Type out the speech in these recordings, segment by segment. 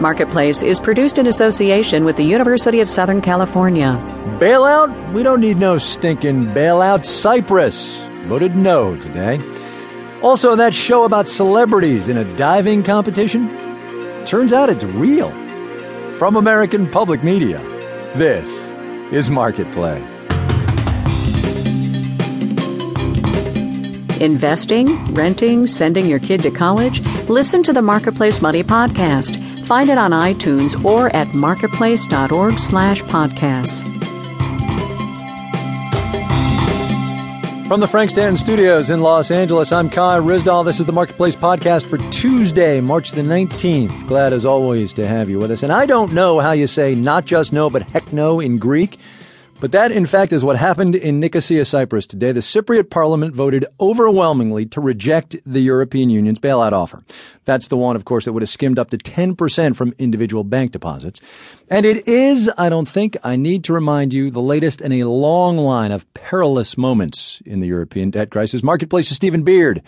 Marketplace is produced in association with the University of Southern California. Bailout? We don't need no stinking bailout. Cyprus voted no today. Also, that show about celebrities in a diving competition? Turns out it's real. From American Public Media, this is Marketplace. Investing, renting, sending your kid to college? Listen to the Marketplace Money podcast. Find it on iTunes or at marketplace.org slash podcasts. From the Frank Stanton Studios in Los Angeles, I'm Kai Ryssdal. This is the Marketplace Podcast for Tuesday, March the 19th. Glad as always to have you with us. And I don't know how you say not just no, but heck no in Greek. But that, in fact, is what happened in Nicosia, Cyprus today. The Cypriot parliament voted overwhelmingly to reject the European Union's bailout offer. That's the one, of course, that would have skimmed up to 10% from individual bank deposits. And it is, I don't think, I need to remind you, the latest in a long line of perilous moments in the European debt crisis. Marketplace's Stephen Beard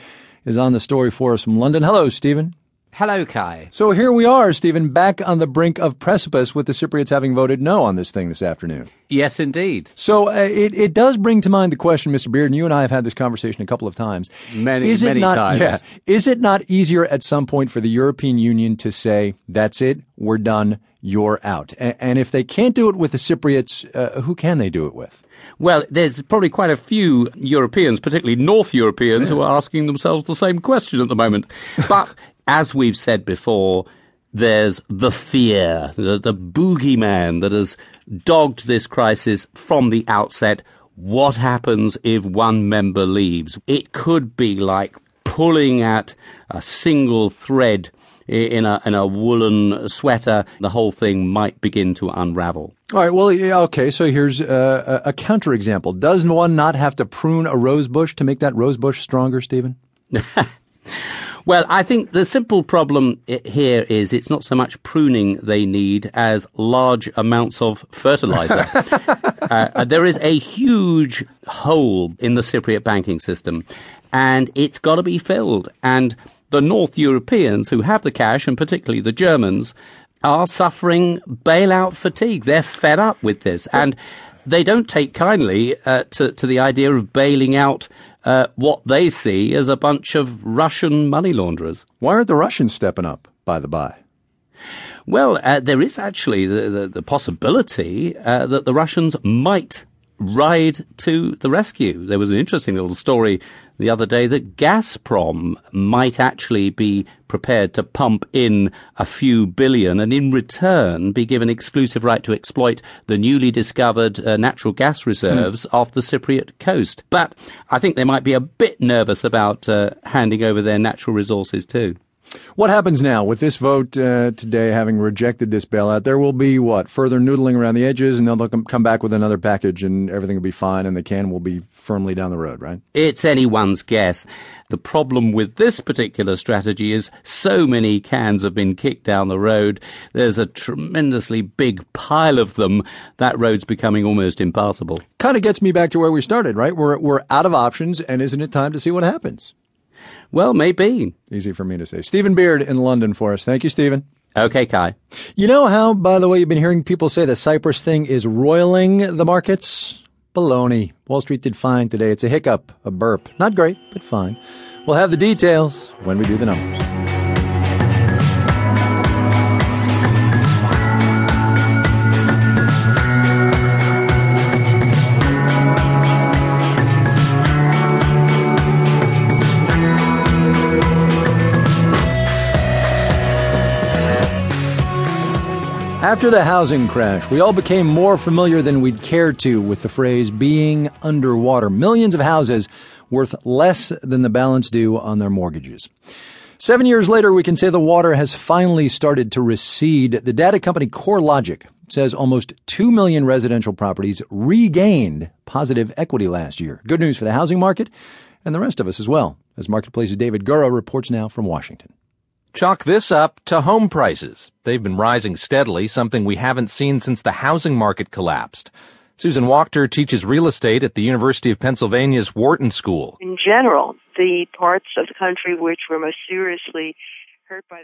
is on the story for us from London. Hello, Stephen. Hello, Kai. So here we are, Stephen, back on the brink of precipice with the Cypriots having voted no on this thing this afternoon. Yes, indeed. So uh, it, it does bring to mind the question, Mr. Beard, and you and I have had this conversation a couple of times. Many, is it many not, times. Yeah, is it not easier at some point for the European Union to say, that's it, we're done, you're out? And, and if they can't do it with the Cypriots, uh, who can they do it with? Well, there's probably quite a few Europeans, particularly North Europeans, who are asking themselves the same question at the moment. But as we've said before, there's the fear, the, the boogeyman that has dogged this crisis from the outset. What happens if one member leaves? It could be like pulling at a single thread in a, in a woolen sweater. The whole thing might begin to unravel. All right, well, yeah, okay, so here's uh, a, a counterexample. Does one not have to prune a rose bush to make that rose bush stronger, Stephen? Well, I think the simple problem here is it's not so much pruning they need as large amounts of fertilizer. uh, there is a huge hole in the Cypriot banking system, and it's got to be filled. And the North Europeans who have the cash, and particularly the Germans, are suffering bailout fatigue. They're fed up with this, and they don't take kindly uh, to, to the idea of bailing out uh, what they see as a bunch of Russian money launderers. Why aren't the Russians stepping up, by the by? Well, uh, there is actually the, the, the possibility uh, that the Russians might ride to the rescue. There was an interesting little story the other day that Gazprom might actually be prepared to pump in a few billion and in return be given exclusive right to exploit the newly discovered uh, natural gas reserves mm. off the Cypriot coast. But I think they might be a bit nervous about uh, handing over their natural resources too. What happens now with this vote uh, today, having rejected this bailout? There will be what further noodling around the edges, and they'll come back with another package, and everything will be fine, and the can will be firmly down the road, right? It's anyone's guess. The problem with this particular strategy is so many cans have been kicked down the road. There's a tremendously big pile of them. That road's becoming almost impassable. Kind of gets me back to where we started, right? We're we're out of options, and isn't it time to see what happens? Well, maybe. Easy for me to say. Stephen Beard in London for us. Thank you, Stephen. Okay, Kai. You know how, by the way, you've been hearing people say the Cyprus thing is roiling the markets? Baloney. Wall Street did fine today. It's a hiccup, a burp. Not great, but fine. We'll have the details when we do the numbers. After the housing crash, we all became more familiar than we'd care to with the phrase being underwater. Millions of houses worth less than the balance due on their mortgages. Seven years later, we can say the water has finally started to recede. The data company CoreLogic says almost 2 million residential properties regained positive equity last year. Good news for the housing market and the rest of us as well, as Marketplace's David Gura reports now from Washington. Chalk this up to home prices. They've been rising steadily, something we haven't seen since the housing market collapsed. Susan Wachter teaches real estate at the University of Pennsylvania's Wharton School. In general, the parts of the country which were most seriously hurt by